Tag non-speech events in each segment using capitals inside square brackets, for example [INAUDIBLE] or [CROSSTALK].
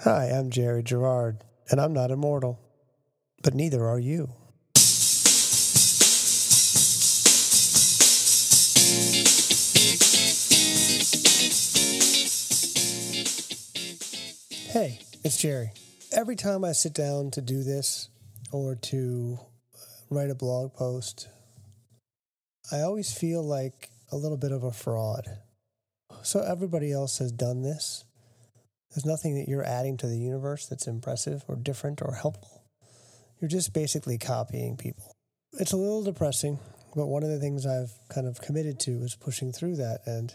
Hi, I'm Jerry Gerard, and I'm not immortal, but neither are you. Hey, it's Jerry. Every time I sit down to do this or to uh, write a blog post, I always feel like a little bit of a fraud. So everybody else has done this. There's nothing that you're adding to the universe that's impressive or different or helpful. You're just basically copying people. It's a little depressing, but one of the things I've kind of committed to is pushing through that. And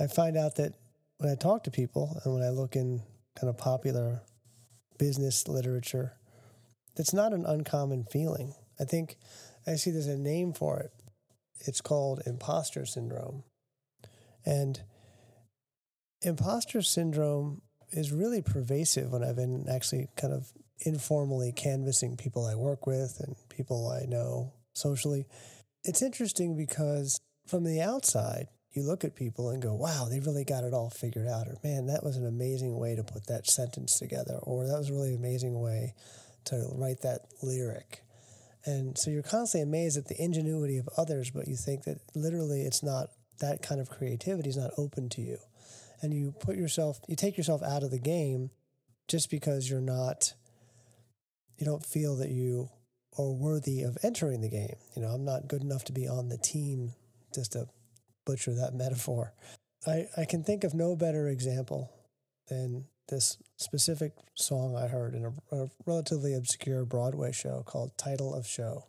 I find out that when I talk to people and when I look in kind of popular business literature, that's not an uncommon feeling. I think I see there's a name for it. It's called imposter syndrome. And imposter syndrome is really pervasive when I've been actually kind of informally canvassing people I work with and people I know socially. It's interesting because from the outside, you look at people and go, wow, they really got it all figured out. Or, man, that was an amazing way to put that sentence together. Or, that was a really amazing way to write that lyric. And so you're constantly amazed at the ingenuity of others, but you think that literally it's not that kind of creativity is not open to you. And you put yourself, you take yourself out of the game just because you're not, you don't feel that you are worthy of entering the game. You know, I'm not good enough to be on the team, just to butcher that [LAUGHS] metaphor. I, I can think of no better example than this specific song I heard in a, a, relatively obscure Broadway show called Title of Show.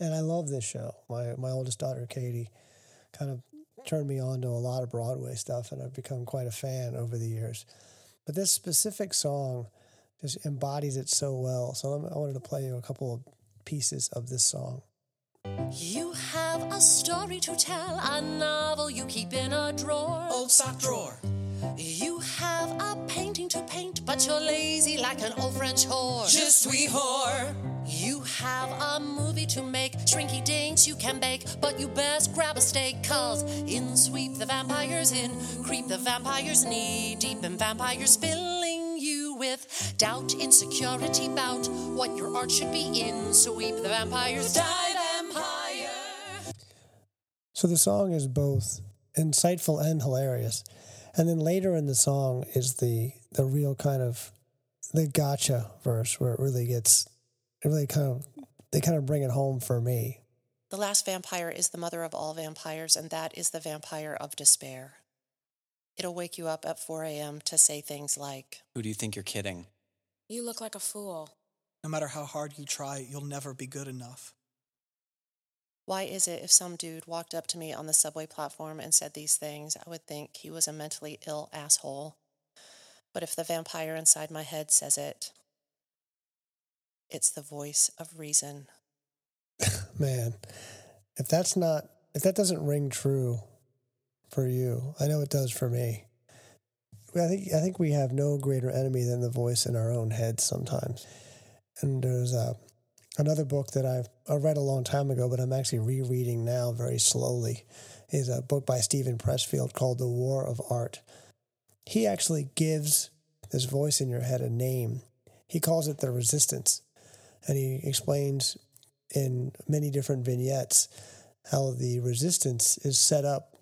And I love this show. My my oldest daughter Katie kind of turned me on to a lot of Broadway stuff and I've become quite a fan over the years. But this specific song just embodies it so well. So I wanted to play you a couple of pieces of this song. You have a story to tell, a novel you keep in a drawer. Old sock drawer. You have a painting to paint, but you're lazy like an old French whore. Just suis whore. You have a movie to make, shrinky dinks you can bake, but you best grab a steak, cause in sweep the vampires in, creep the vampires knee deep, and vampires filling you with doubt, insecurity about what your art should be in. Sweep the vampires, die vampire. So the song is both insightful and hilarious. And then later in the song is the the real kind of the gotcha verse where it really gets it really kind of they kind of bring it home for me. The last vampire is the mother of all vampires, and that is the vampire of despair. It'll wake you up at 4 a.m. to say things like, Who do you think you're kidding? You look like a fool. No matter how hard you try, you'll never be good enough. Why is it if some dude walked up to me on the subway platform and said these things, I would think he was a mentally ill asshole? But if the vampire inside my head says it, it's the voice of reason. [LAUGHS] Man, if that's not, if that doesn't ring true for you, I know it does for me. I think I think we have no greater enemy than the voice in our own heads sometimes. And there's a another book that I've I read a long time ago, but I'm actually rereading now very slowly. Is a book by Steven Pressfield called The War of Art. He actually gives this voice in your head a name. He calls it the resistance, and he explains in many different vignettes how the resistance is set up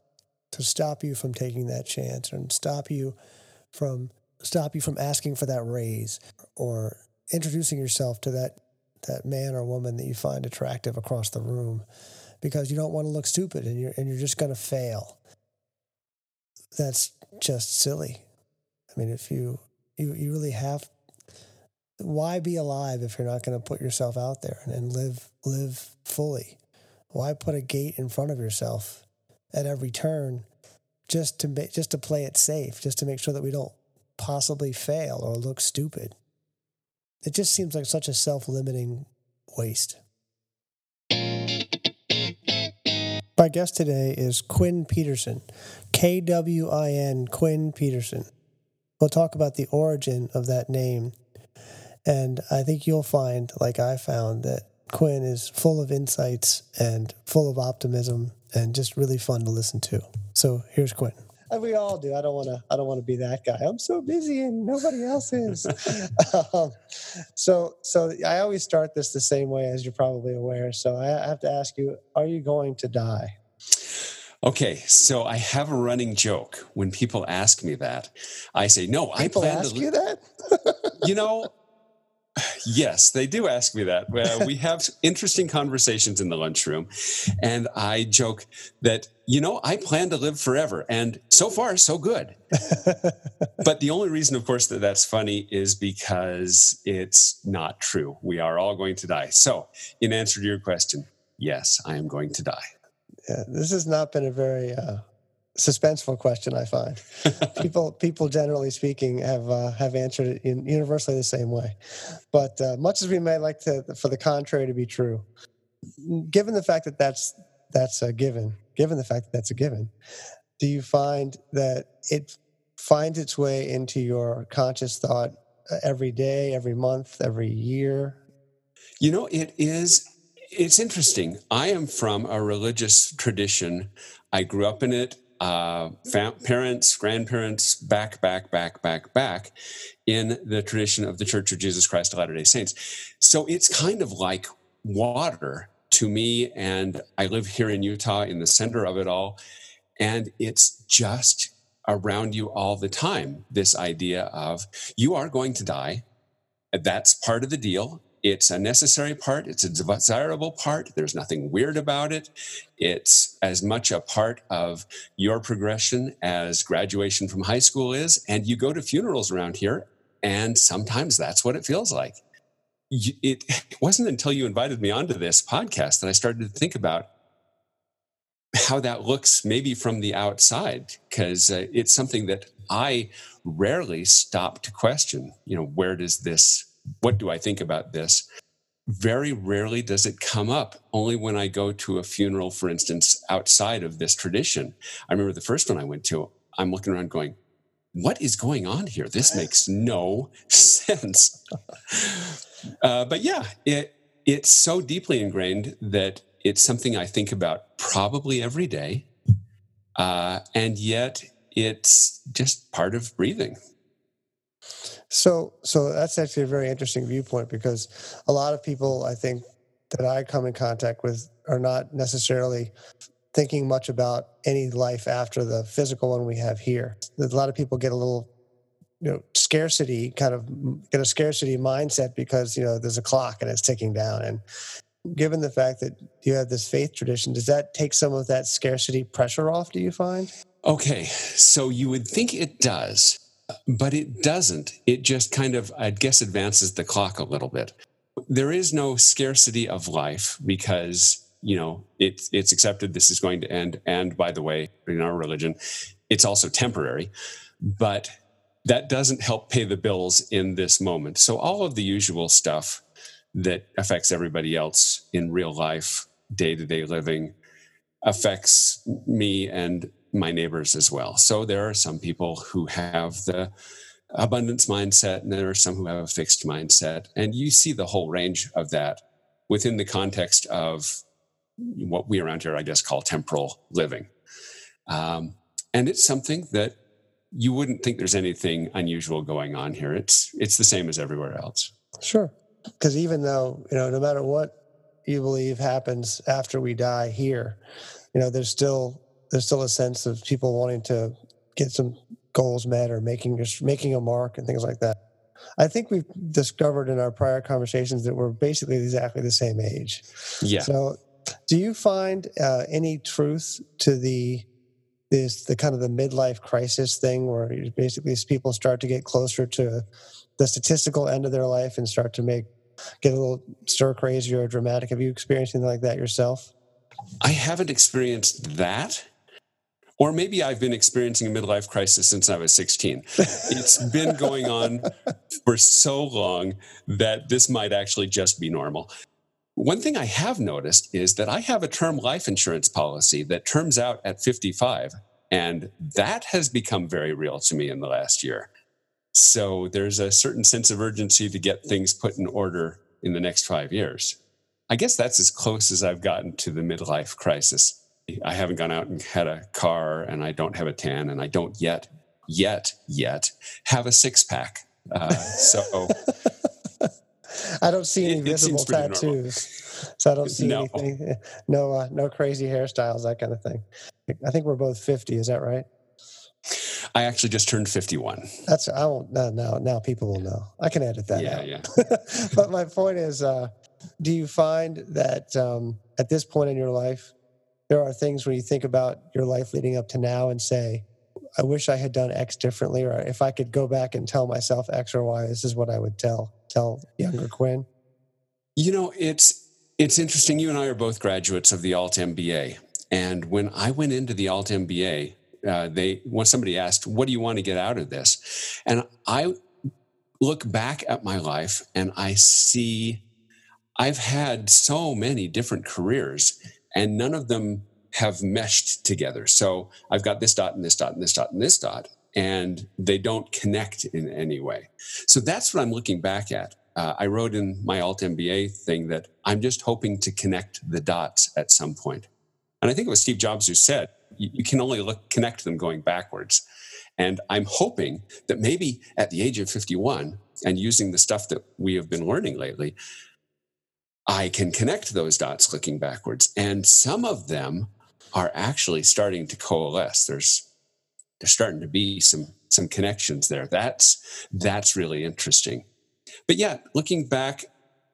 to stop you from taking that chance and stop you from stop you from asking for that raise or introducing yourself to that that man or woman that you find attractive across the room because you don't want to look stupid and you're and you're just going to fail. That's just silly. I mean, if you you you really have why be alive if you're not going to put yourself out there and, live live fully? Why put a gate in front of yourself at every turn just to make, just to play it safe, just to make sure that we don't possibly fail or look stupid? It just seems like such a self-limiting waste. My guest today is Kwin Peterson, K W I N, Kwin Peterson. We'll talk about the origin of that name. And I think you'll find, like I found, that Kwin is full of insights and full of optimism and just really fun to listen to. So here's Kwin. And we all do. I don't want to. I don't want to be that guy. I'm so busy and nobody else is. [LAUGHS] [LAUGHS] um, so, so I always start this the same way, as you're probably aware. So I have to ask you: Are you going to die? Okay, so I have a running joke when people ask me that. I say, "No, people I plan ask to." you that. you know, yes, they do ask me that. Well, we have interesting conversations in the lunchroom, and I joke that you know I plan to live forever, and so far so good. [LAUGHS] but the only reason, of course, that that's funny is because it's not true. We are all going to die. So, in answer to your question, yes, I am going to die. Yeah, this has not been a very uh, suspenseful question. I find [LAUGHS] people, people generally speaking, have uh, have answered it in universally the same way. But uh, much as we may like to, for the contrary to be true, given the fact that that's that's a given, given the fact that that's a given, do you find that it finds its way into your conscious thought uh, every day, every month, every year? You know, it is it's interesting. I am from a religious tradition. I grew up in it. Uh, fam- parents, grandparents, back, back, back, back, back, in the tradition of the Church of Jesus Christ of Latter Day Saints. So it's kind of like water to me, and I live here in Utah, in the center of it all, and it's just around you all the time. This idea of you are going to die. That's part of the deal it's a necessary part, it's a desirable part. There's nothing weird about it. It's as much a part of your progression as graduation from high school is. And you go to funerals around here, and sometimes that's what it feels like. It [LAUGHS] wasn't until you invited me onto this podcast that I started to think about how that looks maybe from the outside, because uh, it's something that I rarely stop to question. You know, where does this what do I think about this? Very rarely does it come up, only when I go to a funeral, for instance, outside of this tradition. I remember the first one I went to, I'm looking around going, what is going on here? This makes no [LAUGHS] sense. Uh, but yeah, it, it's so deeply ingrained that it's something I think about probably every day. Uh, and yet it's just part of breathing. So, so that's actually a very interesting viewpoint because a lot of people, I think, that I come in contact with are not necessarily thinking much about any life after the physical one we have here. A lot of people get a little, you know, scarcity kind of get a scarcity mindset because you know there's a clock and it's ticking down. And given the fact that you have this faith tradition, does that take some of that scarcity pressure off? Do you find? Okay, so you would think it does but it doesn't. It just kind of, I guess, advances the clock a little bit. There is no scarcity of life because you know it's it's accepted this is going to end. And by the way, in our religion, it's also temporary, but that doesn't help pay the bills in this moment. So all of the usual stuff that affects everybody else in real life, day to day living, affects me and my neighbors as well. So there are some people who have the abundance mindset, and there are some who have a fixed mindset. And you see the whole range of that within the context of what we around here, I guess, call temporal living. Um, and it's something that you wouldn't think there's anything unusual going on here. It's it's the same as everywhere else. Sure, because even though you know, no matter what you believe happens after we die here, you know, there's still there's still a sense of people wanting to get some goals met or making making a mark and things like that. I think we've discovered in our prior conversations that we're basically exactly the same age. Yeah. So, do you find uh, any truth to the this the kind of the midlife crisis thing, where basically people start to get closer to the statistical end of their life and start to make get a little stir crazy or dramatic? Have you experienced anything like that yourself? I haven't experienced that or maybe I've been experiencing a midlife crisis since I was 16. it's [LAUGHS] been going on for so long that this might actually just be normal. One thing I have noticed is that I have a term life insurance policy that terms out at 55, and that has become very real to me in the last year. So there's a certain sense of urgency to get things put in order in the next five years. I guess that's as close as I've gotten to the midlife crisis. I haven't gone out and had a car, and I don't have a tan, and I don't yet, yet, yet have a six pack. Uh, so [LAUGHS] I don't see any It- it visible normal. tattoos, so I don't see No. anything. [LAUGHS] No, uh, no crazy hairstyles, that kind of thing. I think we're both fifty. Is that right? I actually just turned 51. That's I won't. No, now now people will know. I can edit that Yeah, out. yeah. [LAUGHS] but my point is, uh, do you find that um, at this point in your life, there are things where you think about your life leading up to now and say, I wish I had done X differently, or if I could go back and tell myself X or Y, this is what I would tell tell younger Kwin. You know, it's it's interesting. You and I are both graduates of the Alt MBA, and when I went into the Alt MBA, uh, they when somebody asked, "What do you want to get out of this?" and I look back at my life and I see I've had so many different careers, and none of them have meshed together. So I've got this dot and this dot and this dot and this dot, and they don't connect in any way. So that's what I'm looking back at. Uh, I wrote in my Alt MBA thing that I'm just hoping to connect the dots at some point. And I think it was Steve Jobs who said, you, you can only look, connect them going backwards. And I'm hoping that maybe at the age of 51 and using the stuff that we have been learning lately, I can connect those dots looking backwards. And some of them are actually starting to coalesce. There's there's starting to be some some connections there. That's that's really interesting. But yeah, looking back,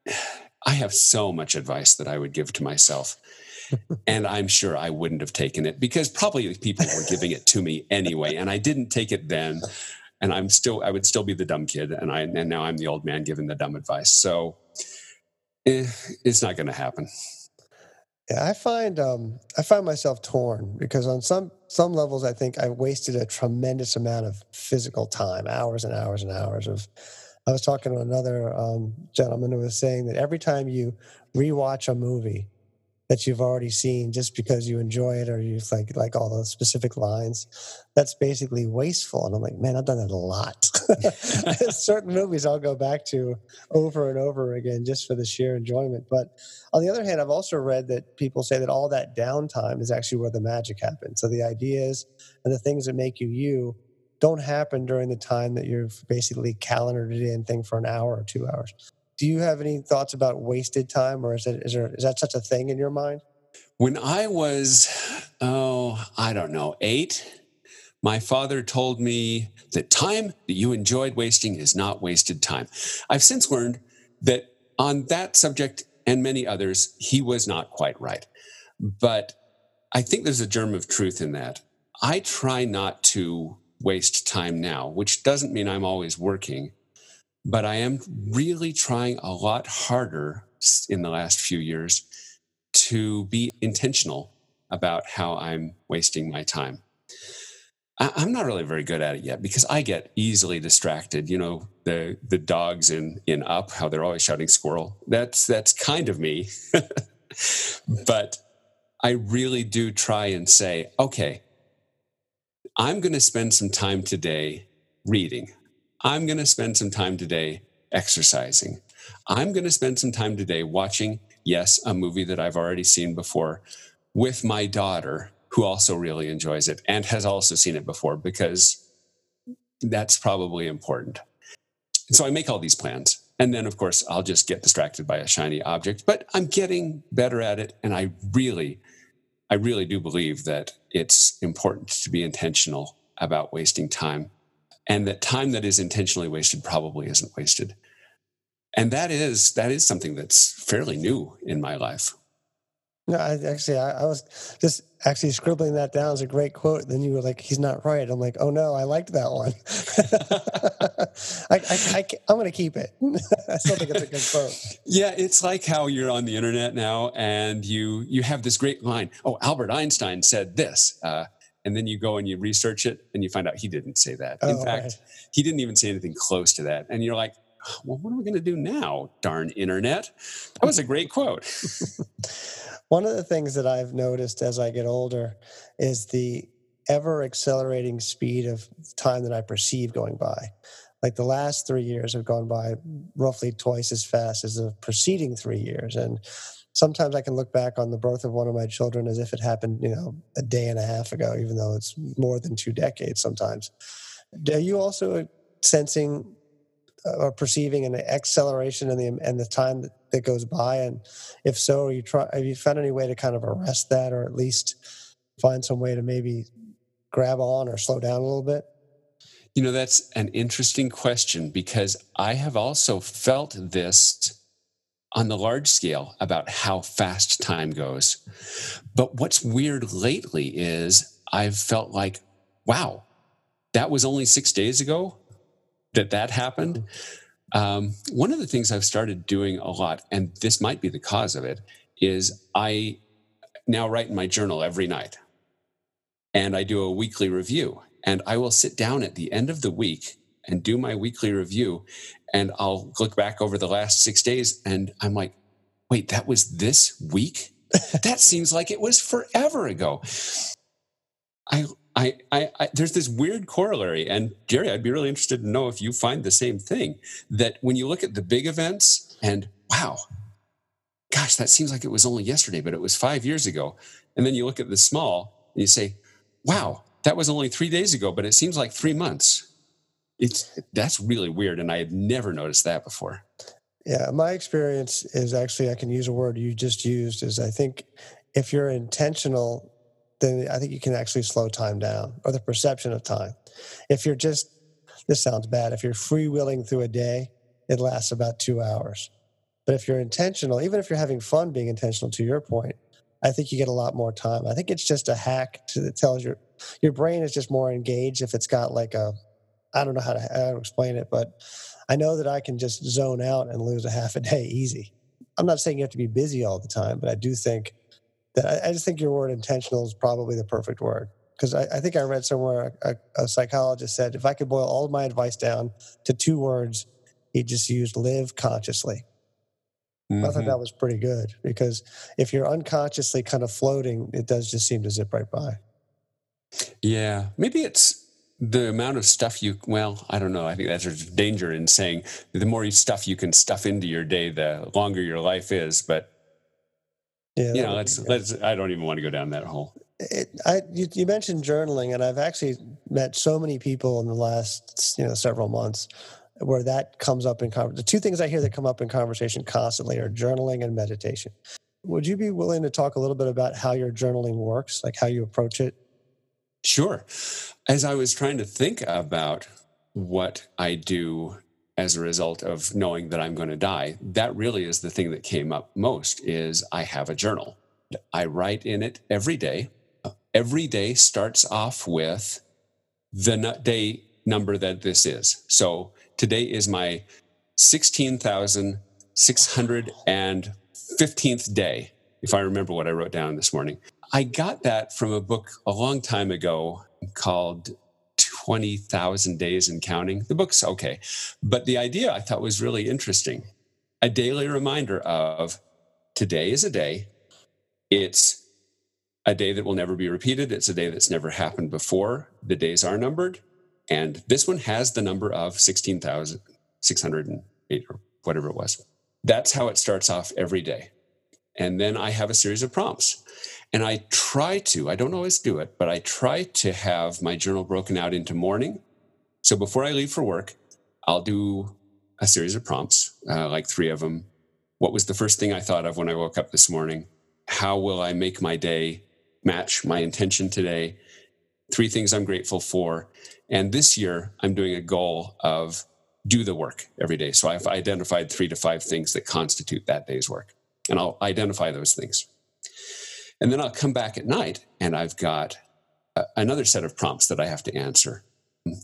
[SIGHS] I have so much advice that I would give to myself. [LAUGHS] and I'm sure I wouldn't have taken it because probably people were giving it to me anyway. And I didn't take it then. And I'm still, I would still be the dumb kid. And I, and now I'm the old man giving the dumb advice. So eh, it's not going to happen. Yeah, I find um, I find myself torn because on some some levels, I think I wasted a tremendous amount of physical time, hours and hours and hours of. I was talking to another um, gentleman who was saying that every time you rewatch a movie that you've already seen, just because you enjoy it or you like like all the specific lines, that's basically wasteful. And I'm like, man, I've done that a lot. [LAUGHS] Certain movies I'll go back to over and over again just for the sheer enjoyment, but on the other hand, I've also read that people say that all that downtime is actually where the magic happens. So the ideas and the things that make you you don't happen during the time that you've basically calendared it in thing for an hour or two hours. Do you have any thoughts about wasted time, or is it is there is that such a thing in your mind? When I was, oh, I don't know, eight, my father told me that time that you enjoyed wasting is not wasted time. I've since learned that on that subject and many others, he was not quite right. But I think there's a germ of truth in that. I try not to waste time now, which doesn't mean I'm always working, but I am really trying a lot harder in the last few years to be intentional about how I'm wasting my time. I'm not really very good at it yet because I get easily distracted. You know, the the dogs in in Up, how they're always shouting squirrel. That's that's kind of me. [LAUGHS] but I really do try and say, okay, I'm going to spend some time today reading. I'm going to spend some time today exercising. I'm going to spend some time today watching, yes, a movie that I've already seen before with my daughter, who also really enjoys it and has also seen it before because that's probably important. So I make all these plans. And then, of course, I'll just get distracted by a shiny object, but I'm getting better at it. And I really, I really do believe that it's important to be intentional about wasting time and that time that is intentionally wasted probably isn't wasted and that is that is something that's fairly new in my life No, I actually I, I was just actually scribbling that down as a great quote. Then you were like, "He's not right." I'm like, "Oh no, I liked that one." [LAUGHS] I, I, I, am going to keep it. [LAUGHS] I still think it's a good quote. yeah it's like how you're on the internet now and you you have this great line oh albert einstein said this uh, and then you go and you research it and you find out he didn't say that in Oh, fact right. he didn't even say anything close to that and you're like well what are we going to do now darn internet that was a great quote [LAUGHS] One of the things that I've noticed as I get older is the ever accelerating speed of time that I perceive going by. Like the last three years have gone by roughly twice as fast as the preceding three years. And sometimes I can look back on the birth of one of my children as if it happened, you know, a day and a half ago, even though it's more than two decades sometimes. Are you also sensing uh, or perceiving an acceleration in the and the time that, that goes by? And if so, are you try have you found any way to kind of arrest that, or at least find some way to maybe grab on or slow down a little bit? You know, that's an interesting question because I have also felt this on the large scale about how fast time goes. But what's weird lately is I've felt like, wow, that was only six days ago that that happened. Um, one of the things I've started doing a lot, and this might be the cause of it, is I now write in my journal every night and I do a weekly review. And I will sit down at the end of the week and do my weekly review and I'll look back over the last six days and I'm like, wait, that was this week? [LAUGHS] that seems like it was forever ago. I, I, I, I, there's this weird corollary, and Jerry, I'd be really interested to know if you find the same thing. That when you look at the big events, and wow, gosh, that seems like it was only yesterday, but it was five years ago. And then you look at the small, and you say, wow, that was only three days ago, but it seems like three months it's that's really weird and i had never noticed that before yeah my experience is actually i can use a word you just used is i think if you're intentional then i think you can actually slow time down or the perception of time. If you're just this sounds bad if you're freewheeling through a day it lasts about two hours. But if you're intentional even if you're having fun being intentional to your point i think you get a lot more time. I think it's just a hack to, that tells your your brain is just more engaged if it's got like a I don't know how to, how to explain it, but I know that I can just zone out and lose a half a day easy. I'm not saying you have to be busy all the time, but I do think that I, I just think your word intentional is probably the perfect word. Because I, I, think I read somewhere a, a, psychologist said if I could boil all of my advice down to two words, he just used live consciously. Mm-hmm. I thought that mm-hmm. was pretty good because if you're unconsciously kind of floating, it does just seem to zip right by. Yeah, maybe it's the amount of stuff you well i don't know i think that's a danger in saying the more stuff you can stuff into your day the longer your life is but yeah you know let's let's i don't even want to go down that hole. It, I, you, you, mentioned journaling and i've actually met so many people in the last you know several months where that comes up in conversation the two things i hear that come up in conversation constantly are journaling and meditation. Would you be willing to talk a little bit about how your journaling works like how you approach it? Sure. As I was trying to think about what I do as a result of knowing that I'm going to die, that really is the thing that came up most is I have a journal. I write in it every day. Every day starts off with the day number that this is. So today is my 16,615th day, if I remember what I wrote down this morning. I got that from a book a long time ago called 20,000 Days and Counting. The book's okay, but the idea I thought was really interesting. A daily reminder of today is a day. It's a day that will never be repeated. It's a day that's never happened before. The days are numbered. And this one has the number of 16,608 or whatever it was. That's how it starts off every day. And then I have a series of prompts. And I try to, I don't always do it, but I try to have my journal broken out into morning. So before I leave for work, I'll do a series of prompts, uh, like three of them. What was the first thing I thought of when I woke up this morning? How will I make my day match my intention today? Three things I'm grateful for. And this year, I'm doing a goal of do the work every day. So I've identified three to five things that constitute that day's work. And I'll identify those things. And then I'll come back at night and I've got a, another set of prompts that I have to answer.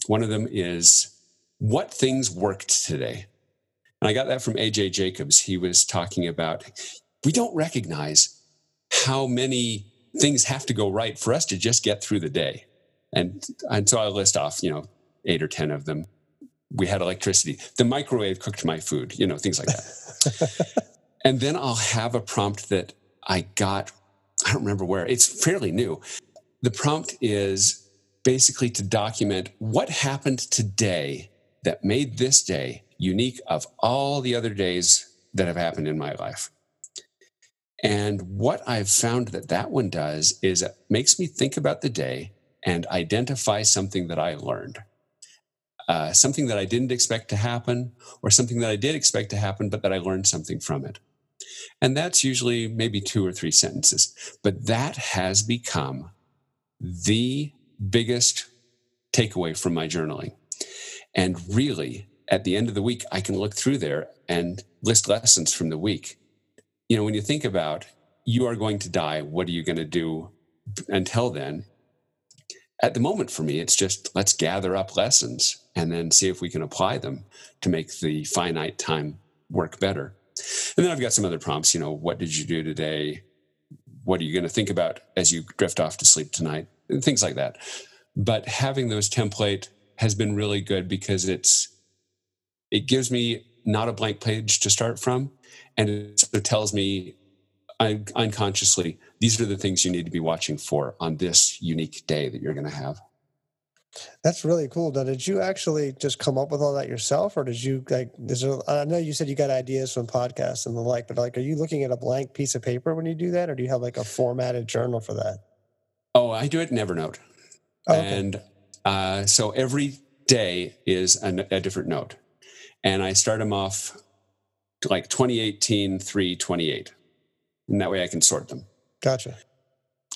One of them is, What things worked today? And I got that from AJ Jacobs. He was talking about we don't recognize how many things have to go right for us to just get through the day. And, and so I'll list off, you know, eight or 10 of them. We had electricity. The microwave cooked my food, you know, things like that. [LAUGHS] and then I'll have a prompt that I got I don't remember where. It's fairly new. The prompt is basically to document what happened today that made this day unique of all the other days that have happened in my life. And what I've found that that one does is it makes me think about the day and identify something that I learned. Uh, something that I didn't expect to happen, or something that I did expect to happen, but that I learned something from it. And that's usually maybe two or three sentences. But that has become the biggest takeaway from my journaling. And really, at the end of the week, I can look through there and list lessons from the week. You know, when you think about you are going to die, what are you going to do until then? At the moment, for me, it's just let's gather up lessons and then see if we can apply them to make the finite time work better. And then I've got some other prompts, you know, what did you do today? What are you going to think about as you drift off to sleep tonight? And things like that. But having those template has been really good because it's it gives me not a blank page to start from and it sort of tells me unconsciously these are the things you need to be watching for on this unique day that you're going to have that's really cool. Now, did you actually just come up with all that yourself, or did you like? Is there, I know you said you got ideas from podcasts and the like, but like, are you looking at a blank piece of paper when you do that, or do you have like a formatted journal for that? Oh, I do it in Evernote, oh, okay. and uh, so every day is a, a different note, and I start them off like 2018 3 28, and that way I can sort them. Gotcha.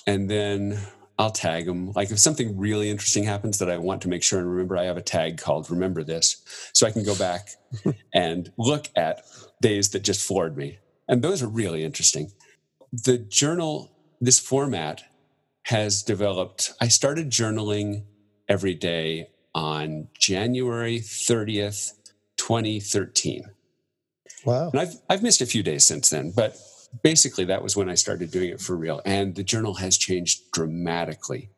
And then I'll tag them. Like if something really interesting happens that I want to make sure and remember, I have a tag called Remember This. So I can go back [LAUGHS] and look at days that just floored me. And those are really interesting. The journal, this format has developed. I started journaling every day on January 30th, 2013. Wow. And I've, I've missed a few days since then, but basically that was when I started doing it for real. And the journal has changed dramatically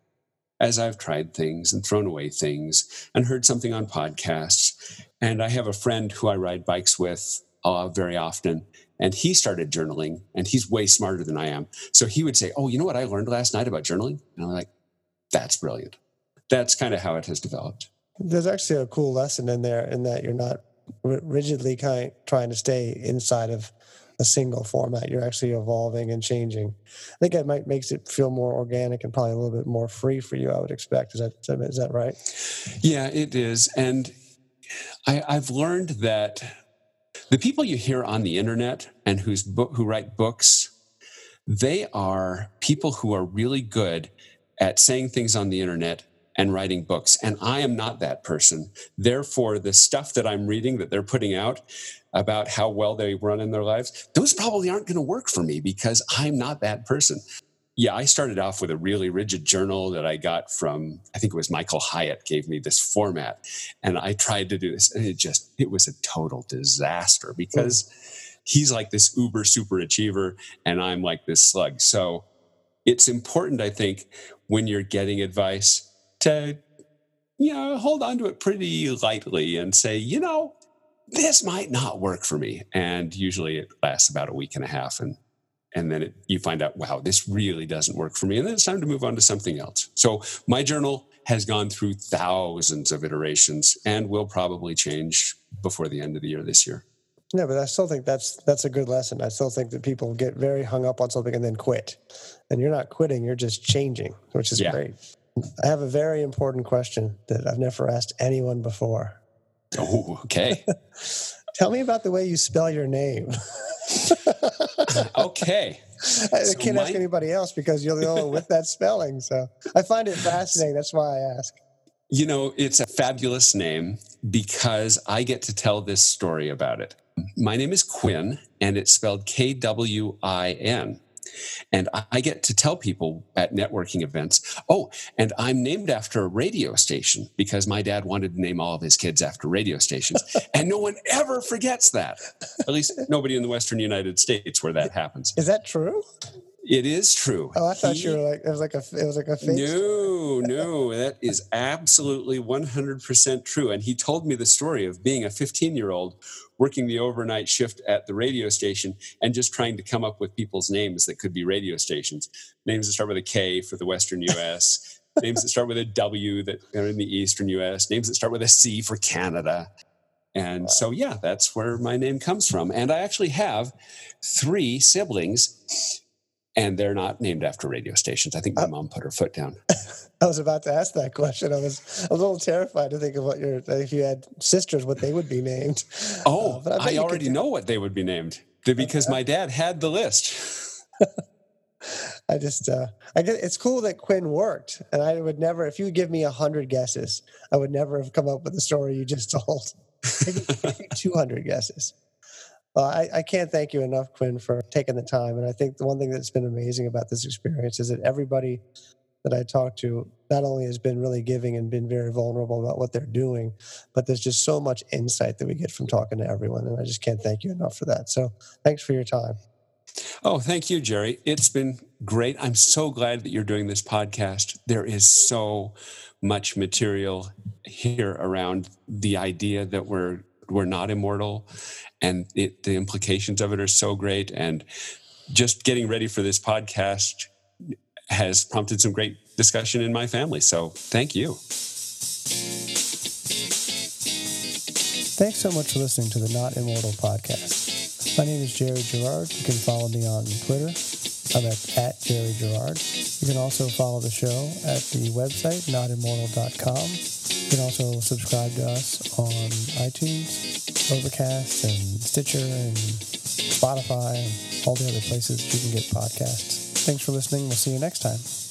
as I've tried things and thrown away things and heard something on podcasts. And I have a friend who I ride bikes with uh, very often. And he started journaling and he's way smarter than I am. So he would say, Oh, you know what I learned last night about journaling? And I'm like, That's brilliant. That's kind of how it has developed. There's actually a cool lesson in there in that you're not rigidly kind trying to stay inside of a single format. You're actually evolving and changing. I think it might makes it feel more organic and probably a little bit more free for you. I would expect. Is that is that right? Yeah, it is. And I, I've learned that the people you hear on the internet and who's book, who write books, they are people who are really good at saying things on the internet and writing books. And I am not that person. Therefore, the stuff that I'm reading that they're putting out about how well they run in their lives, those probably aren't going to work for me because I'm not that person. Yeah, I started off with a really rigid journal that I got from, I think it was Michael Hyatt gave me this format. And I tried to do this, and it just, it was a total disaster because he's like this uber super achiever, and I'm like this slug. So it's important, I think, when you're getting advice to you know hold on to it pretty lightly and say you know this might not work for me and usually it lasts about a week and a half and and then it, you find out wow this really doesn't work for me and then it's time to move on to something else so my journal has gone through thousands of iterations and will probably change before the end of the year this year yeah, but I still think that's that's a good lesson. I still think that people get very hung up on something and then quit. And you're not quitting, you're just changing, which is yeah. great. I have a very important question that I've never asked anyone before. Oh, okay. [LAUGHS] Tell me about the way you spell your name. [LAUGHS] okay. I so can't my... ask anybody else because you're the only one with that [LAUGHS] spelling. So I find it fascinating. That's why I ask. You know, it's a fabulous name because I get to tell this story about it. My name is Kwin, and it's spelled K W I N. And I get to tell people at networking events, oh, and I'm named after a radio station because my dad wanted to name all of his kids after radio stations. [LAUGHS] and no one ever forgets that. At least nobody in the Western United States where that happens. Is that true? It is true. Oh, I thought he, you were like it was like a it was like a fake. No, no, that is absolutely one hundred percent true. And he told me the story of being a fifteen year old working the overnight shift at the radio station and just trying to come up with people's names that could be radio stations. Names that start with a K for the Western US, [LAUGHS] names that start with a W that are in the Eastern US, names that start with a C for Canada. And so, yeah, that's where my name comes from. And I actually have three siblings, and they're not named after radio stations. I think my mom put her foot down. [LAUGHS] I was about to ask that question. I was a little terrified to think of what your if you had sisters, what they would be named. Oh, Uh, but I I already know what they would be named because my dad had the list. [LAUGHS] I just, uh, I get, it's cool that Kwin worked, and I would never, if you would give me a hundred guesses, I would never have come up with the story you just [LAUGHS] told. Two hundred guesses. I, I can't thank you enough, Kwin, for taking the time. And I think the one thing that's been amazing about this experience is that everybody that I talked to not only has been really giving and been very vulnerable about what they're doing, but there's just so much insight that we get from talking to everyone. And I just can't thank you enough for that. So thanks for your time. Oh, thank you, Jerry. It's been great. I'm so glad that you're doing this podcast. There is so much material here around the idea that we're we're not immortal, and it, the implications of it are so great. And just getting ready for this podcast has prompted some great discussion in my family. So, thank you. Thanks so much for listening to the Not Immortal podcast. My name is Jerry Gerard. You can follow me on Twitter. I'm at, at Jerry Gerard. You can also follow the show at the website, notimmortal.com. You can also subscribe to us on iTunes, Overcast, and Stitcher, and Spotify, and all the other places you can get podcasts. Thanks for listening. We'll see you next time.